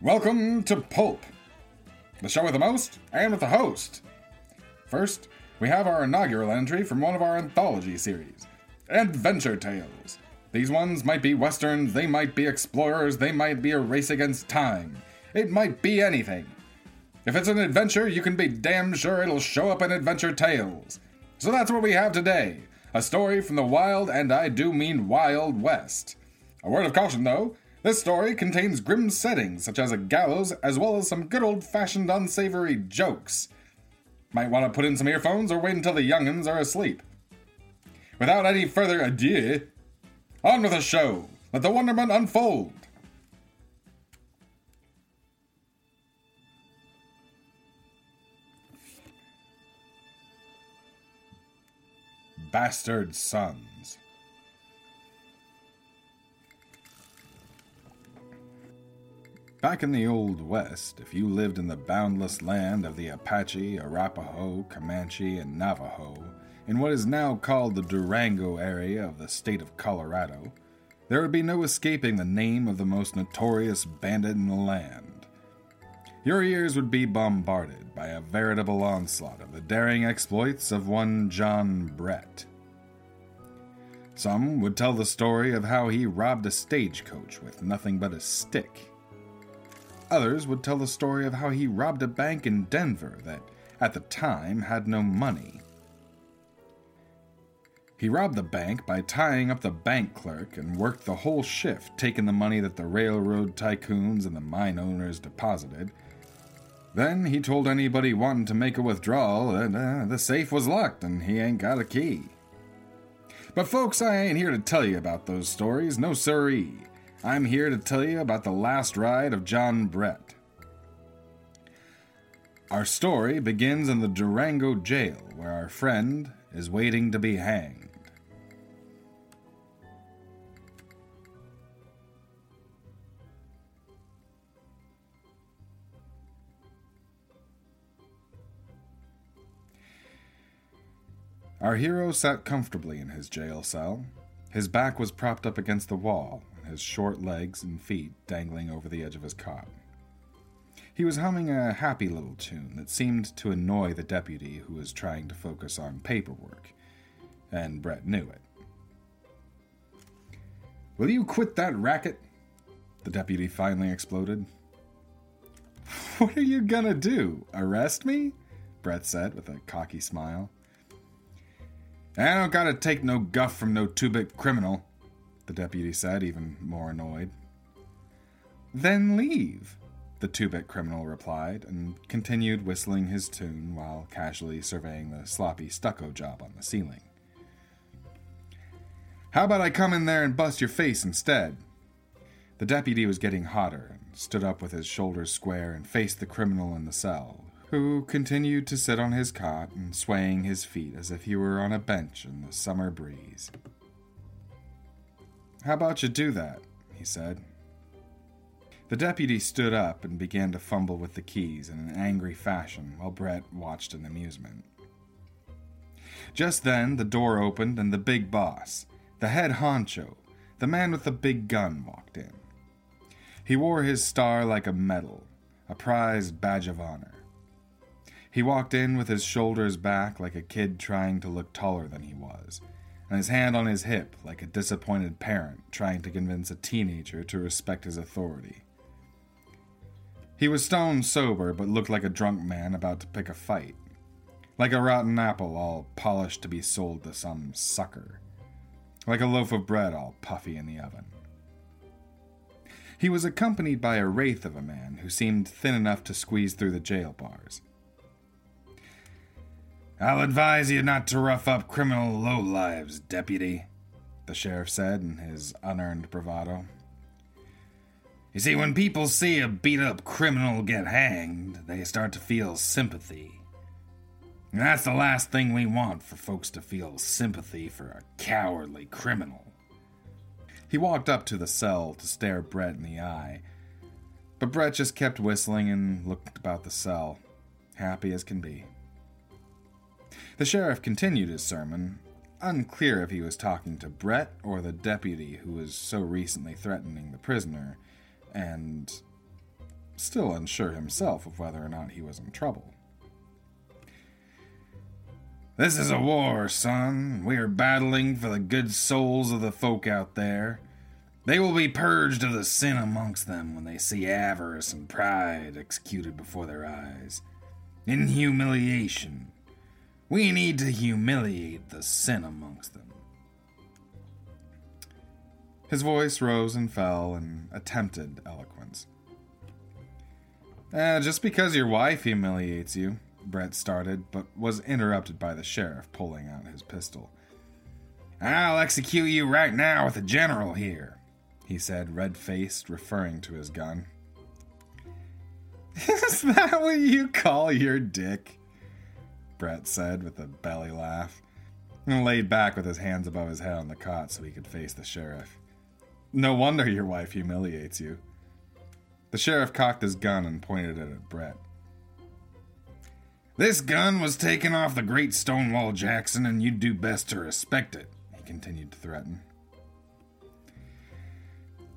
Welcome to Pulp, the show with the most and with the host. First, we have our inaugural entry from one of our anthology series Adventure Tales. These ones might be westerns, they might be explorers, they might be a race against time. It might be anything. If it's an adventure, you can be damn sure it'll show up in Adventure Tales. So that's what we have today a story from the wild, and I do mean wild, west. A word of caution though this story contains grim settings such as a gallows as well as some good old fashioned unsavory jokes. Might want to put in some earphones or wait until the young'uns are asleep. Without any further ado, on with the show. Let the wonderment unfold. Bastard Sons. Back in the Old West, if you lived in the boundless land of the Apache, Arapaho, Comanche, and Navajo, in what is now called the Durango area of the state of Colorado, there would be no escaping the name of the most notorious bandit in the land. Your ears would be bombarded by a veritable onslaught of the daring exploits of one John Brett. Some would tell the story of how he robbed a stagecoach with nothing but a stick. Others would tell the story of how he robbed a bank in Denver that, at the time, had no money. He robbed the bank by tying up the bank clerk and worked the whole shift, taking the money that the railroad tycoons and the mine owners deposited. Then he told anybody wanting to make a withdrawal that uh, the safe was locked and he ain't got a key. But, folks, I ain't here to tell you about those stories, no siree. I'm here to tell you about the last ride of John Brett. Our story begins in the Durango jail, where our friend is waiting to be hanged. Our hero sat comfortably in his jail cell. His back was propped up against the wall, his short legs and feet dangling over the edge of his cot. He was humming a happy little tune that seemed to annoy the deputy who was trying to focus on paperwork, and Brett knew it. Will you quit that racket? The deputy finally exploded. What are you gonna do? Arrest me? Brett said with a cocky smile. I don't gotta take no guff from no two bit criminal, the deputy said, even more annoyed. Then leave, the two bit criminal replied, and continued whistling his tune while casually surveying the sloppy stucco job on the ceiling. How about I come in there and bust your face instead? The deputy was getting hotter and stood up with his shoulders square and faced the criminal in the cell, who continued to sit on his cot and swaying his feet as if he were on a bench in the summer breeze. How about you do that? he said. The deputy stood up and began to fumble with the keys in an angry fashion while Brett watched in amusement. Just then, the door opened and the big boss, the head honcho, the man with the big gun, walked in. He wore his star like a medal, a prized badge of honor. He walked in with his shoulders back like a kid trying to look taller than he was, and his hand on his hip like a disappointed parent trying to convince a teenager to respect his authority. He was stone sober but looked like a drunk man about to pick a fight, like a rotten apple all polished to be sold to some sucker, like a loaf of bread all puffy in the oven. He was accompanied by a wraith of a man who seemed thin enough to squeeze through the jail bars. I'll advise you not to rough up criminal lowlives, deputy, the sheriff said in his unearned bravado. You see, when people see a beat up criminal get hanged, they start to feel sympathy. And that's the last thing we want for folks to feel sympathy for a cowardly criminal. He walked up to the cell to stare Brett in the eye, but Brett just kept whistling and looked about the cell, happy as can be. The sheriff continued his sermon, unclear if he was talking to Brett or the deputy who was so recently threatening the prisoner, and still unsure himself of whether or not he was in trouble. This is a war, son. We are battling for the good souls of the folk out there. They will be purged of the sin amongst them when they see avarice and pride executed before their eyes. In humiliation. We need to humiliate the sin amongst them. His voice rose and fell in attempted eloquence. Eh, just because your wife humiliates you, Brett started, but was interrupted by the sheriff pulling out his pistol. I'll execute you right now with the general here, he said, red faced, referring to his gun. Is that what you call your dick? Brett said with a belly laugh, and laid back with his hands above his head on the cot so he could face the sheriff. No wonder your wife humiliates you. The sheriff cocked his gun and pointed it at Brett. This gun was taken off the great Stonewall Jackson, and you'd do best to respect it, he continued to threaten.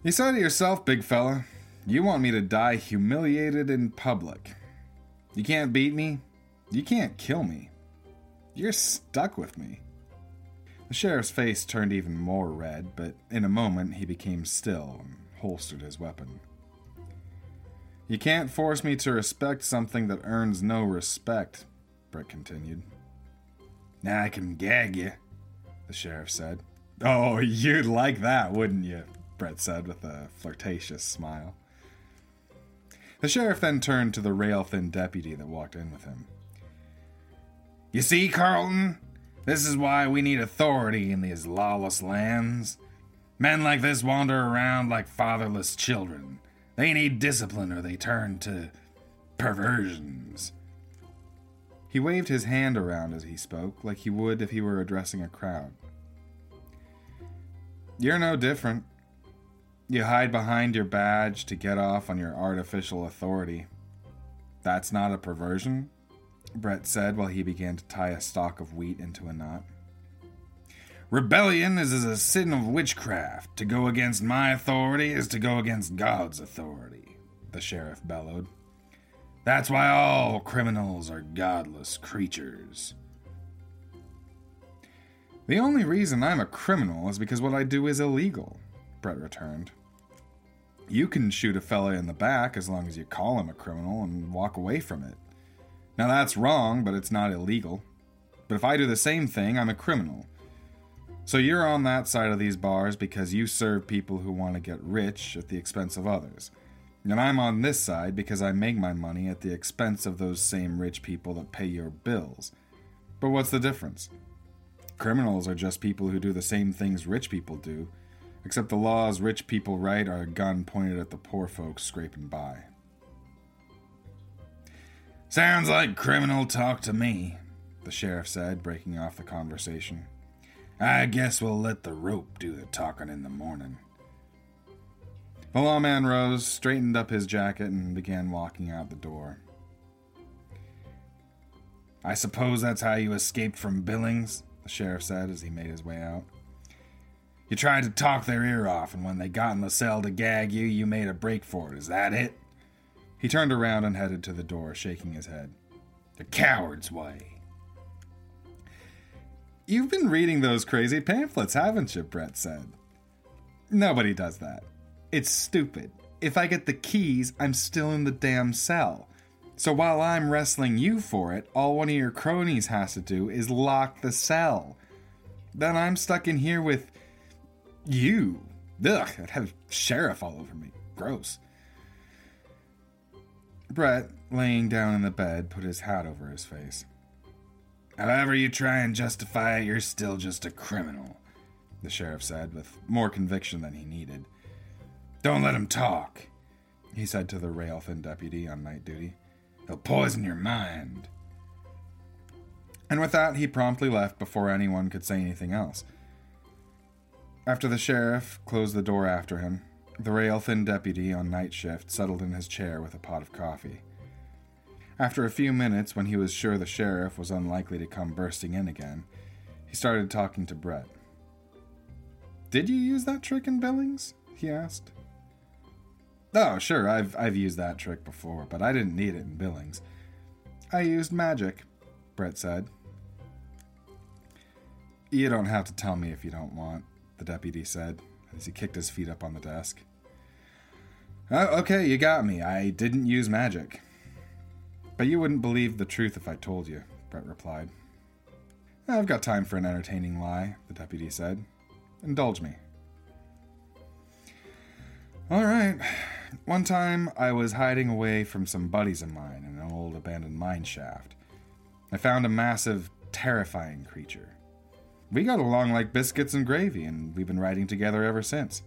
You said it yourself, big fella. You want me to die humiliated in public. You can't beat me. You can't kill me. You're stuck with me. The sheriff's face turned even more red, but in a moment he became still and holstered his weapon. You can't force me to respect something that earns no respect, Brett continued. Now I can gag you, the sheriff said. Oh, you'd like that, wouldn't you? Brett said with a flirtatious smile. The sheriff then turned to the rail thin deputy that walked in with him. You see, Carlton, this is why we need authority in these lawless lands. Men like this wander around like fatherless children. They need discipline or they turn to perversions. He waved his hand around as he spoke, like he would if he were addressing a crowd. You're no different. You hide behind your badge to get off on your artificial authority. That's not a perversion, Brett said while he began to tie a stalk of wheat into a knot. Rebellion is a sin of witchcraft. To go against my authority is to go against God's authority, the sheriff bellowed. That's why all criminals are godless creatures. The only reason I'm a criminal is because what I do is illegal, Brett returned. You can shoot a fella in the back as long as you call him a criminal and walk away from it. Now that's wrong, but it's not illegal. But if I do the same thing, I'm a criminal. So you're on that side of these bars because you serve people who want to get rich at the expense of others. And I'm on this side because I make my money at the expense of those same rich people that pay your bills. But what's the difference? Criminals are just people who do the same things rich people do, except the laws rich people write are a gun pointed at the poor folks scraping by. Sounds like criminal talk to me, the sheriff said, breaking off the conversation. I guess we'll let the rope do the talking in the morning. The lawman rose, straightened up his jacket, and began walking out the door. I suppose that's how you escaped from Billings, the sheriff said as he made his way out. You tried to talk their ear off, and when they got in the cell to gag you, you made a break for it. Is that it? He turned around and headed to the door, shaking his head. The coward's way. You've been reading those crazy pamphlets, haven't you? Brett said. Nobody does that. It's stupid. If I get the keys, I'm still in the damn cell. So while I'm wrestling you for it, all one of your cronies has to do is lock the cell. Then I'm stuck in here with you. Ugh, I'd have sheriff all over me. Gross. Brett, laying down in the bed, put his hat over his face. However, you try and justify it, you're still just a criminal, the sheriff said, with more conviction than he needed. Don't let him talk, he said to the rail thin deputy on night duty. He'll poison your mind. And with that, he promptly left before anyone could say anything else. After the sheriff closed the door after him, the rail thin deputy on night shift settled in his chair with a pot of coffee. After a few minutes, when he was sure the sheriff was unlikely to come bursting in again, he started talking to Brett. Did you use that trick in Billings? he asked. Oh, sure, I've, I've used that trick before, but I didn't need it in Billings. I used magic, Brett said. You don't have to tell me if you don't want, the deputy said, as he kicked his feet up on the desk. Oh, okay, you got me. I didn't use magic. But you wouldn't believe the truth if I told you, Brett replied. I've got time for an entertaining lie, the deputy said. Indulge me. All right. One time, I was hiding away from some buddies of mine in an old abandoned mine shaft. I found a massive, terrifying creature. We got along like biscuits and gravy, and we've been riding together ever since.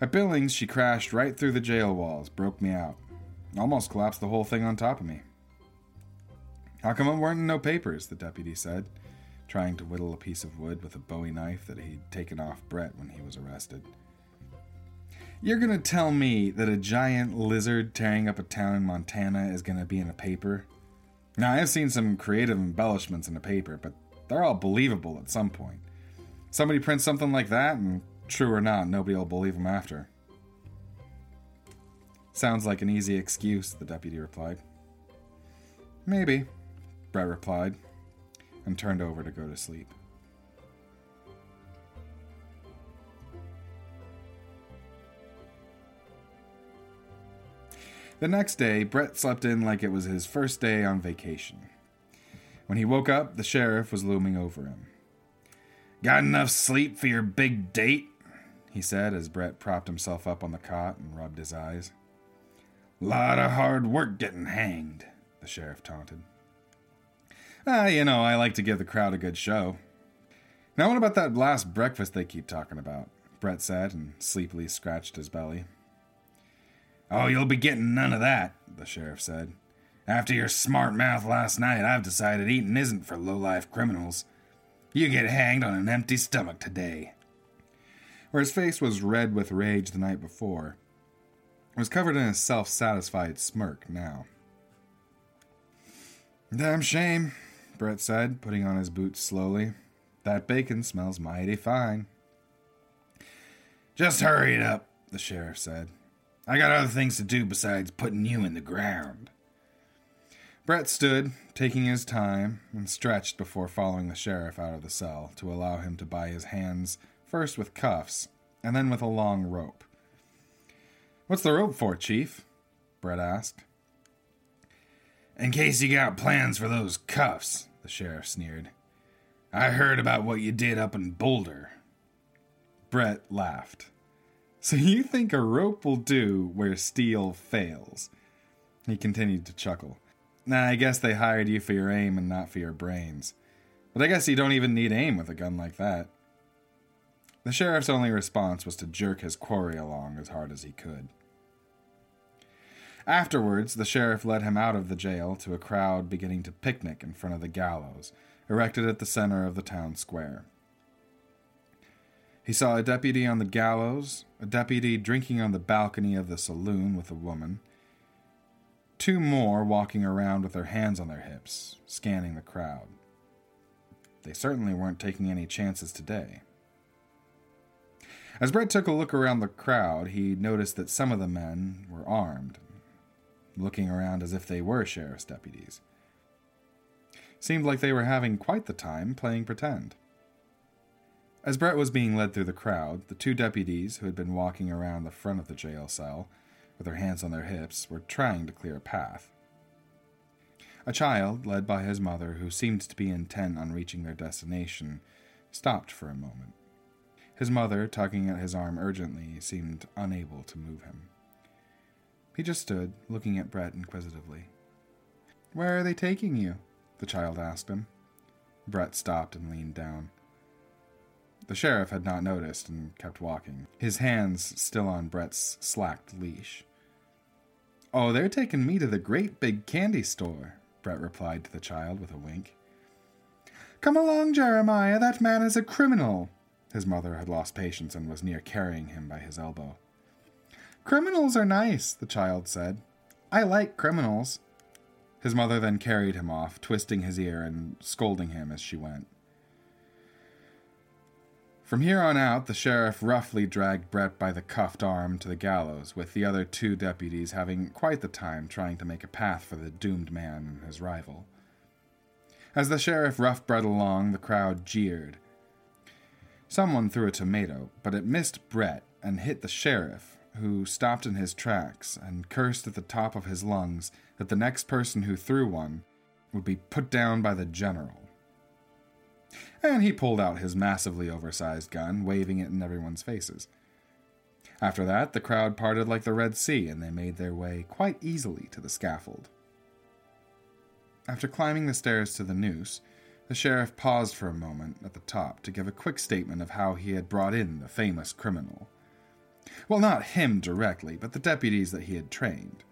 At Billings, she crashed right through the jail walls, broke me out. Almost collapsed the whole thing on top of me. How come it weren't in no papers? the deputy said, trying to whittle a piece of wood with a bowie knife that he'd taken off Brett when he was arrested. You're gonna tell me that a giant lizard tearing up a town in Montana is gonna be in a paper? Now, I have seen some creative embellishments in a paper, but they're all believable at some point. Somebody prints something like that, and true or not, nobody will believe them after. Sounds like an easy excuse, the deputy replied. Maybe, Brett replied, and turned over to go to sleep. The next day, Brett slept in like it was his first day on vacation. When he woke up, the sheriff was looming over him. Got enough sleep for your big date? he said as Brett propped himself up on the cot and rubbed his eyes. Lot of hard work getting hanged, the sheriff taunted. Ah, you know, I like to give the crowd a good show. Now, what about that last breakfast they keep talking about? Brett said and sleepily scratched his belly. Oh, you'll be getting none of that, the sheriff said. After your smart mouth last night, I've decided eating isn't for low life criminals. You get hanged on an empty stomach today. Where his face was red with rage the night before, it was covered in a self satisfied smirk now. Damn shame, Brett said, putting on his boots slowly. That bacon smells mighty fine. Just hurry it up, the sheriff said. I got other things to do besides putting you in the ground. Brett stood, taking his time, and stretched before following the sheriff out of the cell to allow him to buy his hands first with cuffs and then with a long rope. What's the rope for, Chief? Brett asked. In case you got plans for those cuffs, the sheriff sneered. I heard about what you did up in Boulder. Brett laughed. So you think a rope will do where steel fails? He continued to chuckle. Nah, I guess they hired you for your aim and not for your brains. But I guess you don't even need aim with a gun like that. The sheriff's only response was to jerk his quarry along as hard as he could. Afterwards, the sheriff led him out of the jail to a crowd beginning to picnic in front of the gallows, erected at the center of the town square. He saw a deputy on the gallows, a deputy drinking on the balcony of the saloon with a woman, two more walking around with their hands on their hips, scanning the crowd. They certainly weren't taking any chances today. As Brett took a look around the crowd, he noticed that some of the men were armed, looking around as if they were sheriff's deputies. Seemed like they were having quite the time playing pretend. As Brett was being led through the crowd, the two deputies who had been walking around the front of the jail cell with their hands on their hips were trying to clear a path. A child, led by his mother, who seemed to be intent on reaching their destination, stopped for a moment. His mother, tugging at his arm urgently, seemed unable to move him. He just stood, looking at Brett inquisitively. Where are they taking you? the child asked him. Brett stopped and leaned down. The sheriff had not noticed and kept walking, his hands still on Brett's slacked leash. Oh, they're taking me to the great big candy store, Brett replied to the child with a wink. Come along, Jeremiah, that man is a criminal. His mother had lost patience and was near carrying him by his elbow. Criminals are nice, the child said. I like criminals. His mother then carried him off, twisting his ear and scolding him as she went. From here on out, the sheriff roughly dragged Brett by the cuffed arm to the gallows, with the other two deputies having quite the time trying to make a path for the doomed man and his rival. As the sheriff roughed Brett along, the crowd jeered. Someone threw a tomato, but it missed Brett and hit the sheriff, who stopped in his tracks and cursed at the top of his lungs that the next person who threw one would be put down by the general. And he pulled out his massively oversized gun, waving it in everyone's faces. After that, the crowd parted like the Red Sea, and they made their way quite easily to the scaffold. After climbing the stairs to the noose, the sheriff paused for a moment at the top to give a quick statement of how he had brought in the famous criminal. Well, not him directly, but the deputies that he had trained.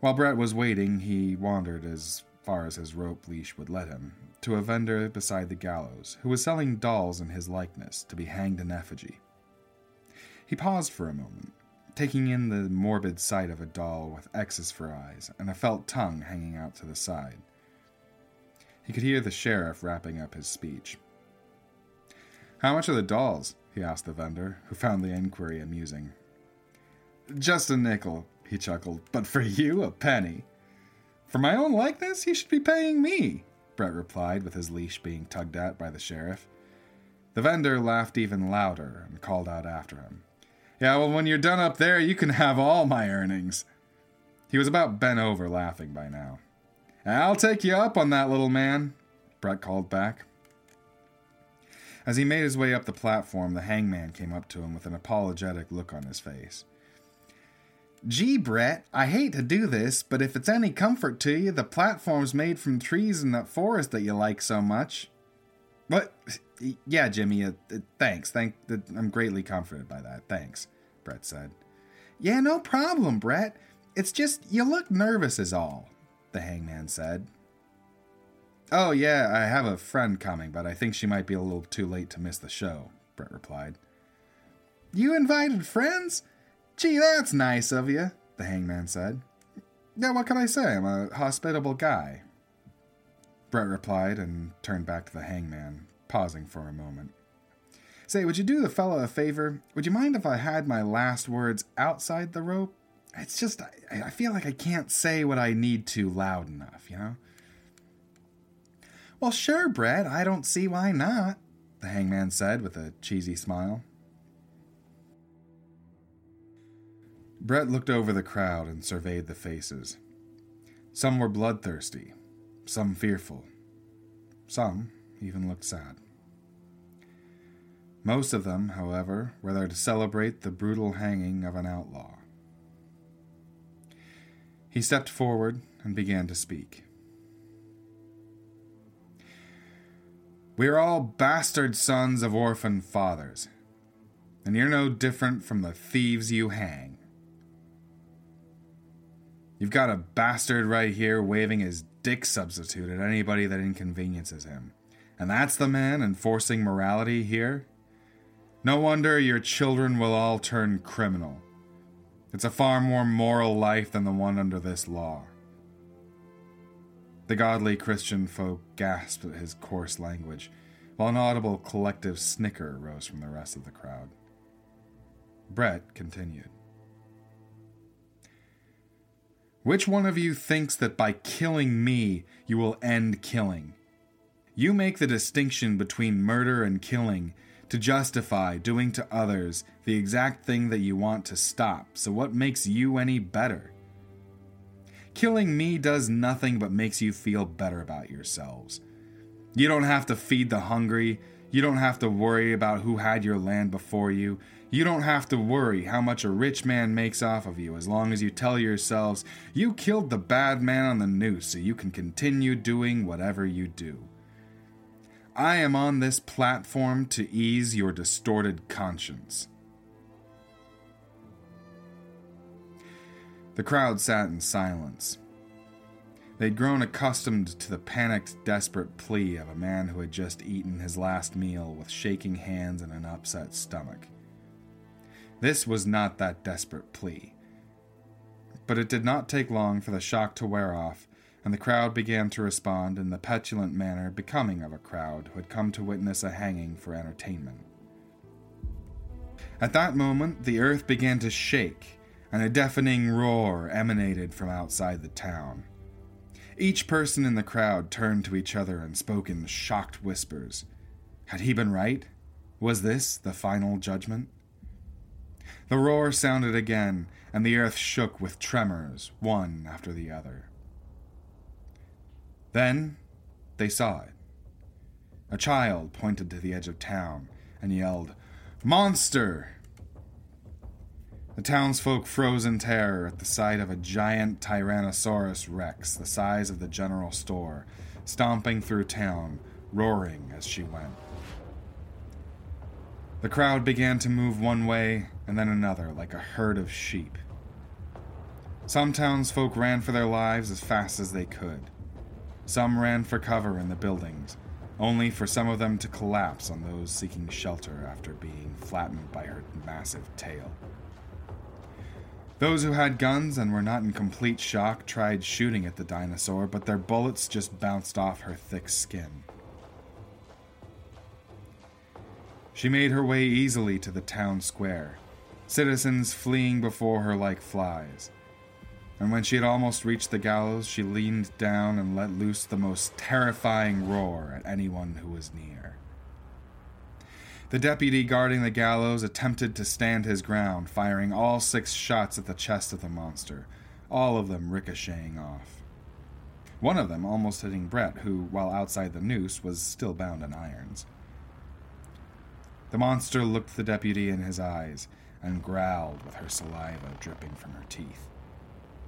While Brett was waiting, he wandered as far as his rope leash would let him, to a vendor beside the gallows, who was selling dolls in his likeness to be hanged in effigy. He paused for a moment, taking in the morbid sight of a doll with X's for eyes and a felt tongue hanging out to the side. He could hear the sheriff wrapping up his speech. How much are the dolls? he asked the vendor, who found the inquiry amusing. Just a nickel, he chuckled, but for you, a penny. For my own likeness, he should be paying me, Brett replied, with his leash being tugged at by the sheriff. The vendor laughed even louder and called out after him. Yeah, well, when you're done up there, you can have all my earnings. He was about bent over laughing by now. I'll take you up on that, little man, Brett called back. As he made his way up the platform, the hangman came up to him with an apologetic look on his face. Gee, Brett, I hate to do this, but if it's any comfort to you, the platform's made from trees in that forest that you like so much. But, Yeah, Jimmy, uh, uh, thanks. Thank, uh, I'm greatly comforted by that. Thanks, Brett said. Yeah, no problem, Brett. It's just you look nervous, is all, the hangman said. Oh, yeah, I have a friend coming, but I think she might be a little too late to miss the show, Brett replied. You invited friends? Gee, that's nice of you, the hangman said. Yeah, what can I say? I'm a hospitable guy. Brett replied and turned back to the hangman, pausing for a moment. Say, would you do the fellow a favor? Would you mind if I had my last words outside the rope? It's just, I, I feel like I can't say what I need to loud enough, you know? Well, sure, Brett, I don't see why not, the hangman said with a cheesy smile. Brett looked over the crowd and surveyed the faces. Some were bloodthirsty, some fearful, some even looked sad. Most of them, however, were there to celebrate the brutal hanging of an outlaw. He stepped forward and began to speak. We are all bastard sons of orphan fathers, and you're no different from the thieves you hang. You've got a bastard right here waving his dick substitute at anybody that inconveniences him. And that's the man enforcing morality here? No wonder your children will all turn criminal. It's a far more moral life than the one under this law. The godly Christian folk gasped at his coarse language, while an audible collective snicker rose from the rest of the crowd. Brett continued. Which one of you thinks that by killing me you will end killing? You make the distinction between murder and killing to justify doing to others the exact thing that you want to stop, so what makes you any better? Killing me does nothing but makes you feel better about yourselves. You don't have to feed the hungry, you don't have to worry about who had your land before you, you don't have to worry how much a rich man makes off of you as long as you tell yourselves you killed the bad man on the noose so you can continue doing whatever you do. I am on this platform to ease your distorted conscience. The crowd sat in silence. They'd grown accustomed to the panicked, desperate plea of a man who had just eaten his last meal with shaking hands and an upset stomach. This was not that desperate plea. But it did not take long for the shock to wear off, and the crowd began to respond in the petulant manner becoming of a crowd who had come to witness a hanging for entertainment. At that moment, the earth began to shake, and a deafening roar emanated from outside the town. Each person in the crowd turned to each other and spoke in shocked whispers. Had he been right? Was this the final judgment? The roar sounded again, and the earth shook with tremors, one after the other. Then they saw it. A child pointed to the edge of town and yelled, Monster! The townsfolk froze in terror at the sight of a giant Tyrannosaurus rex the size of the general store, stomping through town, roaring as she went. The crowd began to move one way and then another like a herd of sheep. Some townsfolk ran for their lives as fast as they could. Some ran for cover in the buildings, only for some of them to collapse on those seeking shelter after being flattened by her massive tail. Those who had guns and were not in complete shock tried shooting at the dinosaur, but their bullets just bounced off her thick skin. She made her way easily to the town square, citizens fleeing before her like flies. And when she had almost reached the gallows, she leaned down and let loose the most terrifying roar at anyone who was near. The deputy guarding the gallows attempted to stand his ground, firing all six shots at the chest of the monster, all of them ricocheting off. One of them almost hitting Brett, who, while outside the noose, was still bound in irons. The monster looked the deputy in his eyes and growled with her saliva dripping from her teeth.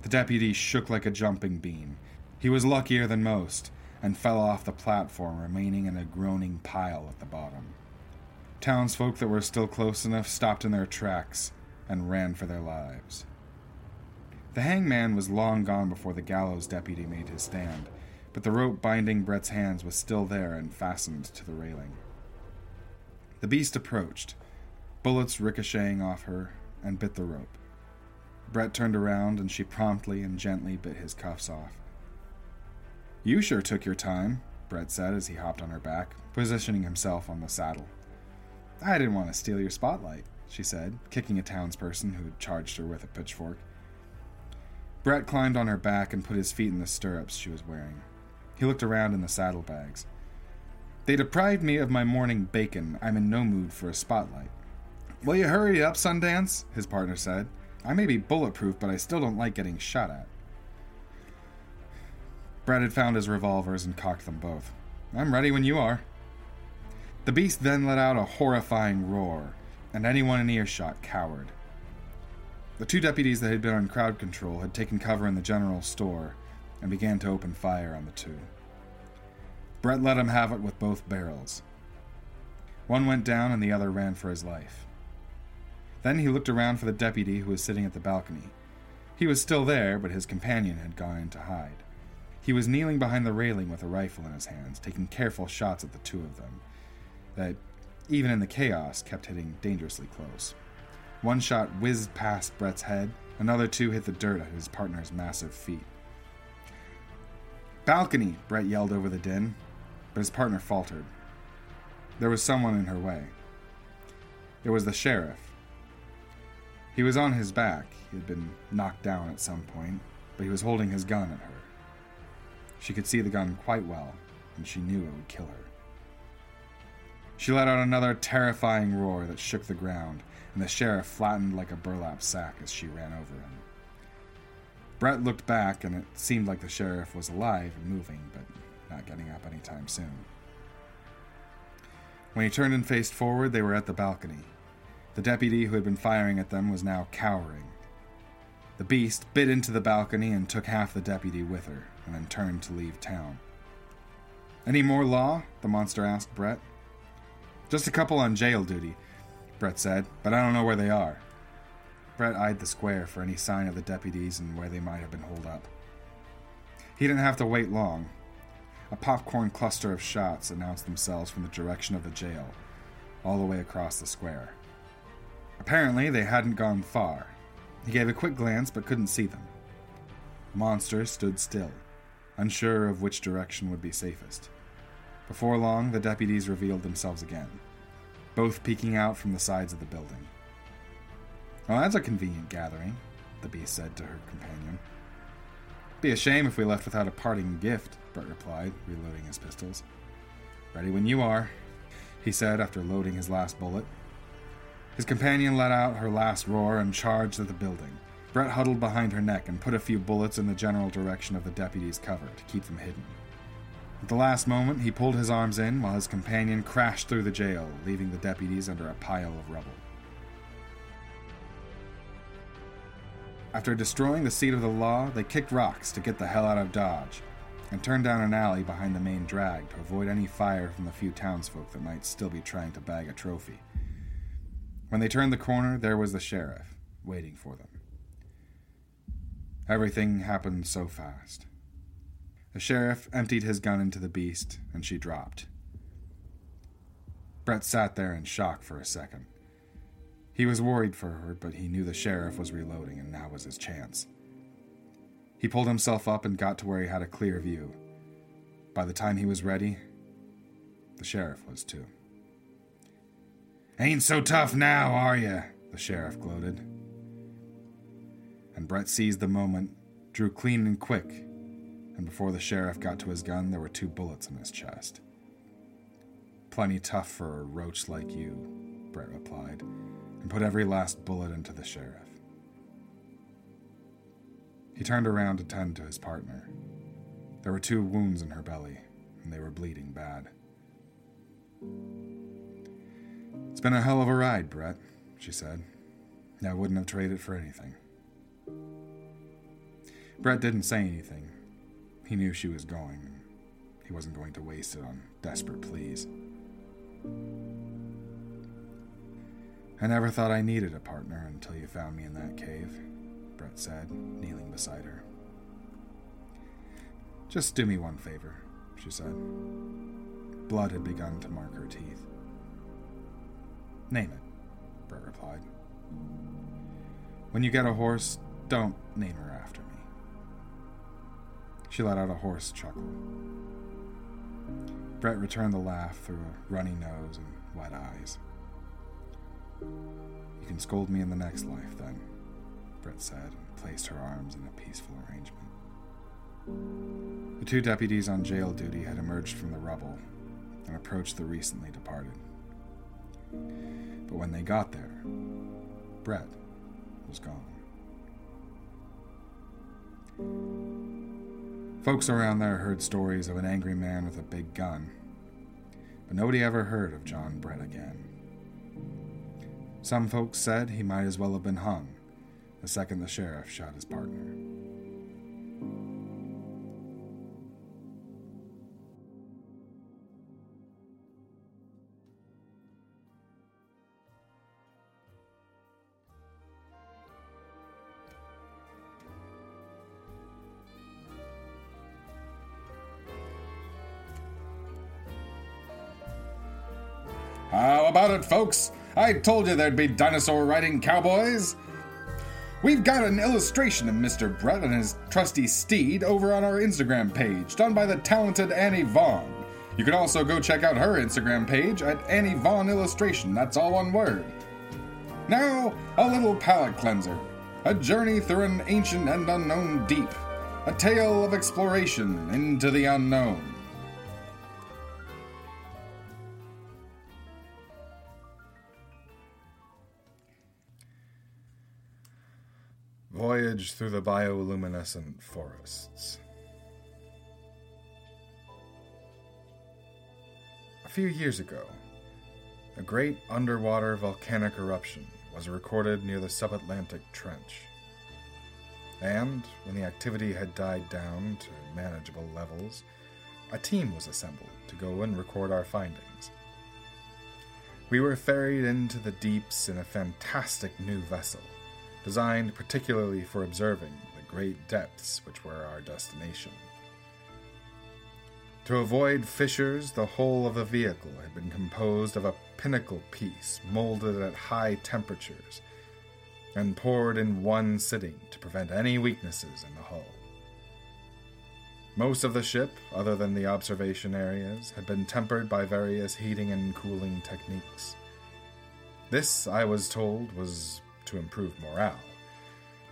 The deputy shook like a jumping bean. He was luckier than most and fell off the platform, remaining in a groaning pile at the bottom. Townsfolk that were still close enough stopped in their tracks and ran for their lives. The hangman was long gone before the gallows deputy made his stand, but the rope binding Brett's hands was still there and fastened to the railing. The beast approached, bullets ricocheting off her, and bit the rope. Brett turned around and she promptly and gently bit his cuffs off. You sure took your time, Brett said as he hopped on her back, positioning himself on the saddle. I didn't want to steal your spotlight, she said, kicking a townsperson who had charged her with a pitchfork. Brett climbed on her back and put his feet in the stirrups she was wearing. He looked around in the saddlebags. They deprived me of my morning bacon. I'm in no mood for a spotlight. Will you hurry up, Sundance? his partner said. I may be bulletproof, but I still don't like getting shot at. Brett had found his revolvers and cocked them both. I'm ready when you are. The beast then let out a horrifying roar, and anyone in earshot cowered. The two deputies that had been on crowd control had taken cover in the general store and began to open fire on the two. Brett let him have it with both barrels. One went down and the other ran for his life. Then he looked around for the deputy who was sitting at the balcony. He was still there, but his companion had gone in to hide. He was kneeling behind the railing with a rifle in his hands, taking careful shots at the two of them that, even in the chaos, kept hitting dangerously close. One shot whizzed past Brett's head, another two hit the dirt at his partner's massive feet. Balcony! Brett yelled over the din, but his partner faltered. There was someone in her way. It was the sheriff. He was on his back. He had been knocked down at some point, but he was holding his gun at her. She could see the gun quite well, and she knew it would kill her. She let out another terrifying roar that shook the ground, and the sheriff flattened like a burlap sack as she ran over him. Brett looked back, and it seemed like the sheriff was alive and moving, but not getting up anytime soon. When he turned and faced forward, they were at the balcony. The deputy who had been firing at them was now cowering. The beast bit into the balcony and took half the deputy with her, and then turned to leave town. Any more law? the monster asked Brett. Just a couple on jail duty, Brett said, but I don't know where they are. Brett eyed the square for any sign of the deputies and where they might have been holed up. He didn't have to wait long. A popcorn cluster of shots announced themselves from the direction of the jail, all the way across the square. Apparently, they hadn't gone far. He gave a quick glance but couldn't see them. The monster stood still, unsure of which direction would be safest. Before long, the deputies revealed themselves again, both peeking out from the sides of the building. Well, that's a convenient gathering, the beast said to her companion. Be a shame if we left without a parting gift, Brett replied, reloading his pistols. Ready when you are, he said after loading his last bullet. His companion let out her last roar and charged at the building. Brett huddled behind her neck and put a few bullets in the general direction of the deputy's cover to keep them hidden. At the last moment, he pulled his arms in while his companion crashed through the jail, leaving the deputies under a pile of rubble. After destroying the seat of the law, they kicked rocks to get the hell out of Dodge and turned down an alley behind the main drag to avoid any fire from the few townsfolk that might still be trying to bag a trophy. When they turned the corner, there was the sheriff, waiting for them. Everything happened so fast. The sheriff emptied his gun into the beast, and she dropped. Brett sat there in shock for a second. He was worried for her, but he knew the sheriff was reloading, and now was his chance. He pulled himself up and got to where he had a clear view. By the time he was ready, the sheriff was too. Ain't so tough now, are you? The sheriff gloated. And Brett seized the moment, drew clean and quick, and before the sheriff got to his gun, there were two bullets in his chest. Plenty tough for a roach like you, Brett replied, and put every last bullet into the sheriff. He turned around to tend to his partner. There were two wounds in her belly, and they were bleeding bad. It's been a hell of a ride, Brett, she said. I wouldn't have traded for anything. Brett didn't say anything. He knew she was going. He wasn't going to waste it on desperate pleas. I never thought I needed a partner until you found me in that cave, Brett said, kneeling beside her. Just do me one favor, she said. Blood had begun to mark her teeth. Name it, Brett replied. When you get a horse, don't name her after me. She let out a hoarse chuckle. Brett returned the laugh through a runny nose and wet eyes. You can scold me in the next life, then, Brett said, and placed her arms in a peaceful arrangement. The two deputies on jail duty had emerged from the rubble and approached the recently departed. But when they got there, Brett was gone. Folks around there heard stories of an angry man with a big gun, but nobody ever heard of John Brett again. Some folks said he might as well have been hung the second the sheriff shot his partner. About it, folks? I told you there'd be dinosaur riding cowboys. We've got an illustration of Mr. Brett and his trusty steed over on our Instagram page, done by the talented Annie Vaughn. You can also go check out her Instagram page at Annie Vaughn Illustration. That's all one word. Now, a little palate cleanser. A journey through an ancient and unknown deep. A tale of exploration into the unknown. Voyage through the bioluminescent forests. A few years ago, a great underwater volcanic eruption was recorded near the subatlantic trench. And when the activity had died down to manageable levels, a team was assembled to go and record our findings. We were ferried into the deeps in a fantastic new vessel designed particularly for observing the great depths which were our destination. To avoid fissures, the whole of the vehicle had been composed of a pinnacle piece molded at high temperatures and poured in one sitting to prevent any weaknesses in the hull. Most of the ship, other than the observation areas, had been tempered by various heating and cooling techniques. This, I was told, was to improve morale.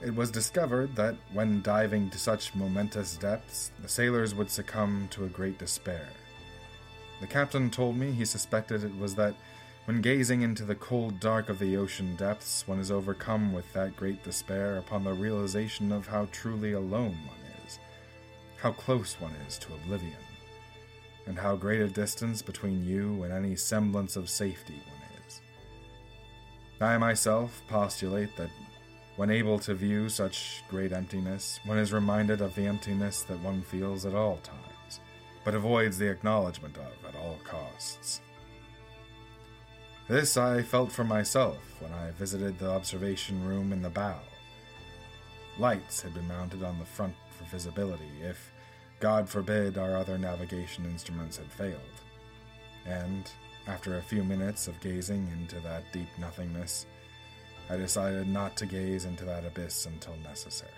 It was discovered that when diving to such momentous depths, the sailors would succumb to a great despair. The captain told me he suspected it was that when gazing into the cold dark of the ocean depths, one is overcome with that great despair upon the realization of how truly alone one is, how close one is to oblivion, and how great a distance between you and any semblance of safety. I myself postulate that when able to view such great emptiness, one is reminded of the emptiness that one feels at all times, but avoids the acknowledgement of at all costs. This I felt for myself when I visited the observation room in the bow. Lights had been mounted on the front for visibility if, God forbid, our other navigation instruments had failed. And, after a few minutes of gazing into that deep nothingness, I decided not to gaze into that abyss until necessary.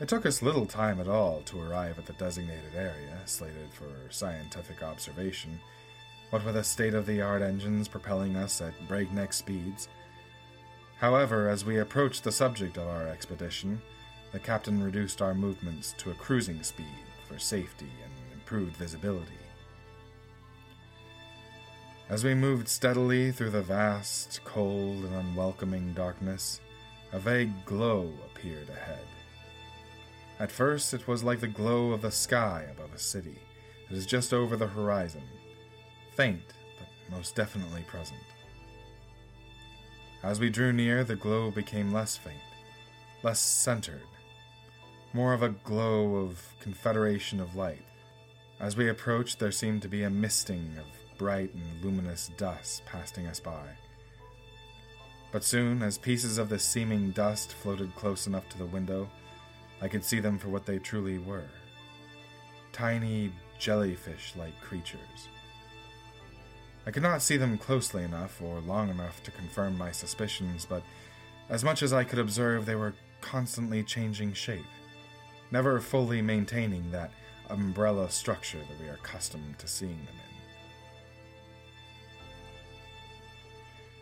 It took us little time at all to arrive at the designated area, slated for scientific observation, what with the state of the art engines propelling us at breakneck speeds, However, as we approached the subject of our expedition, the captain reduced our movements to a cruising speed for safety and improved visibility. As we moved steadily through the vast, cold, and unwelcoming darkness, a vague glow appeared ahead. At first, it was like the glow of the sky above a city that is just over the horizon, faint, but most definitely present. As we drew near, the glow became less faint, less centered, more of a glow of confederation of light. As we approached, there seemed to be a misting of bright and luminous dust passing us by. But soon, as pieces of the seeming dust floated close enough to the window, I could see them for what they truly were tiny jellyfish like creatures I could not see them closely enough or long enough to confirm my suspicions, but as much as I could observe, they were constantly changing shape, never fully maintaining that umbrella structure that we are accustomed to seeing them in.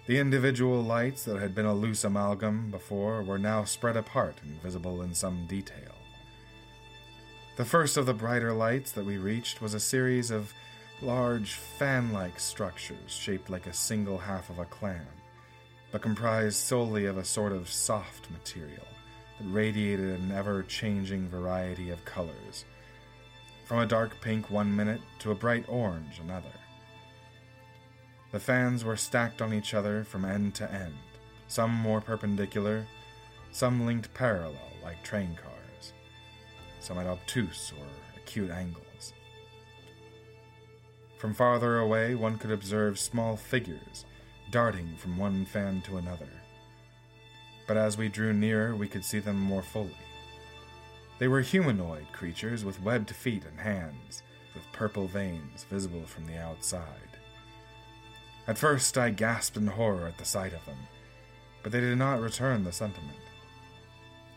The individual lights that had been a loose amalgam before were now spread apart and visible in some detail. The first of the brighter lights that we reached was a series of large fan like structures shaped like a single half of a clam, but comprised solely of a sort of soft material that radiated an ever changing variety of colors, from a dark pink one minute to a bright orange another. The fans were stacked on each other from end to end, some more perpendicular, some linked parallel like train cars, some at obtuse or acute angles. From farther away, one could observe small figures darting from one fan to another. But as we drew nearer, we could see them more fully. They were humanoid creatures with webbed feet and hands, with purple veins visible from the outside. At first, I gasped in horror at the sight of them, but they did not return the sentiment.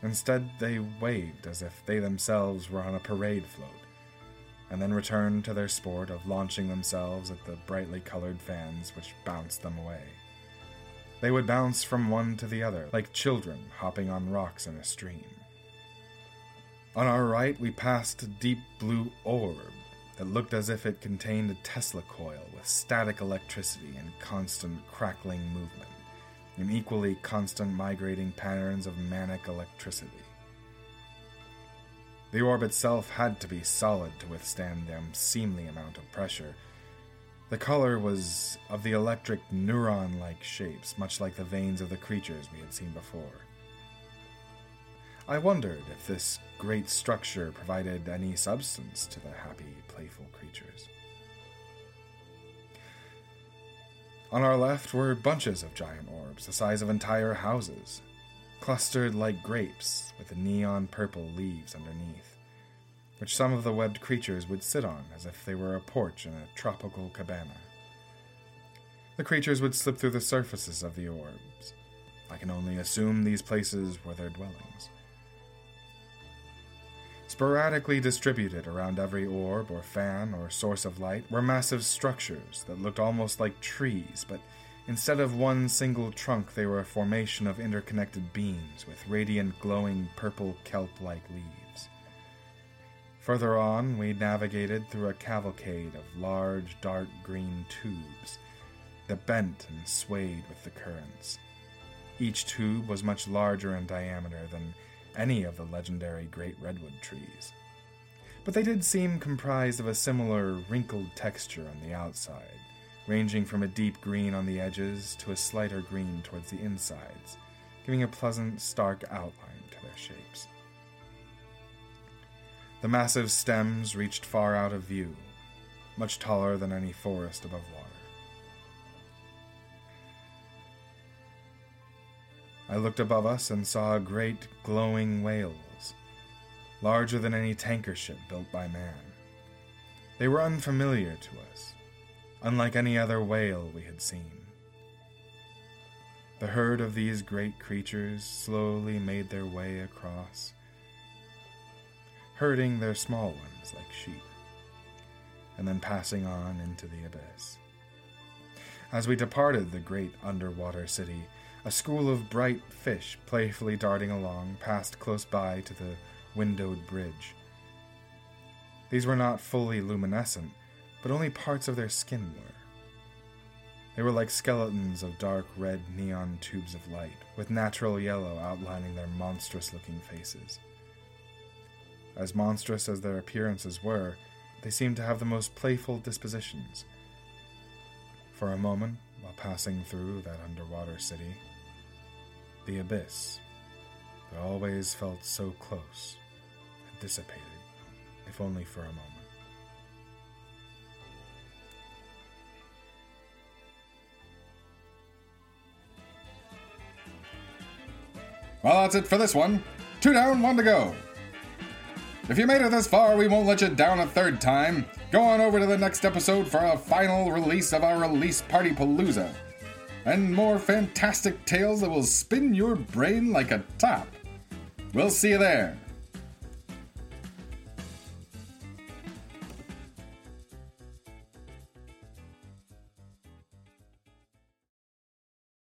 Instead, they waved as if they themselves were on a parade float and then returned to their sport of launching themselves at the brightly colored fans which bounced them away. They would bounce from one to the other, like children hopping on rocks in a stream. On our right, we passed a deep blue orb that looked as if it contained a Tesla coil with static electricity and constant crackling movement, and equally constant migrating patterns of manic electricity. The orb itself had to be solid to withstand the unseemly amount of pressure. The color was of the electric neuron like shapes, much like the veins of the creatures we had seen before. I wondered if this great structure provided any substance to the happy, playful creatures. On our left were bunches of giant orbs, the size of entire houses clustered like grapes with the neon purple leaves underneath, which some of the webbed creatures would sit on as if they were a porch in a tropical cabana. The creatures would slip through the surfaces of the orbs. I can only assume these places were their dwellings. Sporadically distributed around every orb or fan or source of light were massive structures that looked almost like trees, but instead of one single trunk, they were a formation of interconnected beams with radiant, glowing purple kelp like leaves. Further on, we navigated through a cavalcade of large, dark green tubes that bent and swayed with the currents. Each tube was much larger in diameter than any of the legendary great redwood trees. But they did seem comprised of a similar wrinkled texture on the outside, ranging from a deep green on the edges to a slighter green towards the insides, giving a pleasant, stark outline to their shapes. The massive stems reached far out of view, much taller than any forest above water. I looked above us and saw great glowing whales, larger than any tanker ship built by man. They were unfamiliar to us, unlike any other whale we had seen. The herd of these great creatures slowly made their way across, herding their small ones like sheep, and then passing on into the abyss. As we departed the great underwater city, a school of bright fish playfully darting along passed close by to the windowed bridge. These were not fully luminescent, but only parts of their skin were. They were like skeletons of dark red neon tubes of light, with natural yellow outlining their monstrous looking faces. As monstrous as their appearances were, they seemed to have the most playful dispositions. For a moment, while passing through that underwater city, the abyss that always felt so close had dissipated, if only for a moment. Well, that's it for this one. Two down, one to go. If you made it this far, we won't let you down a third time. Go on over to the next episode for a final release of our release party palooza and more fantastic tales that will spin your brain like a top. We'll see you there.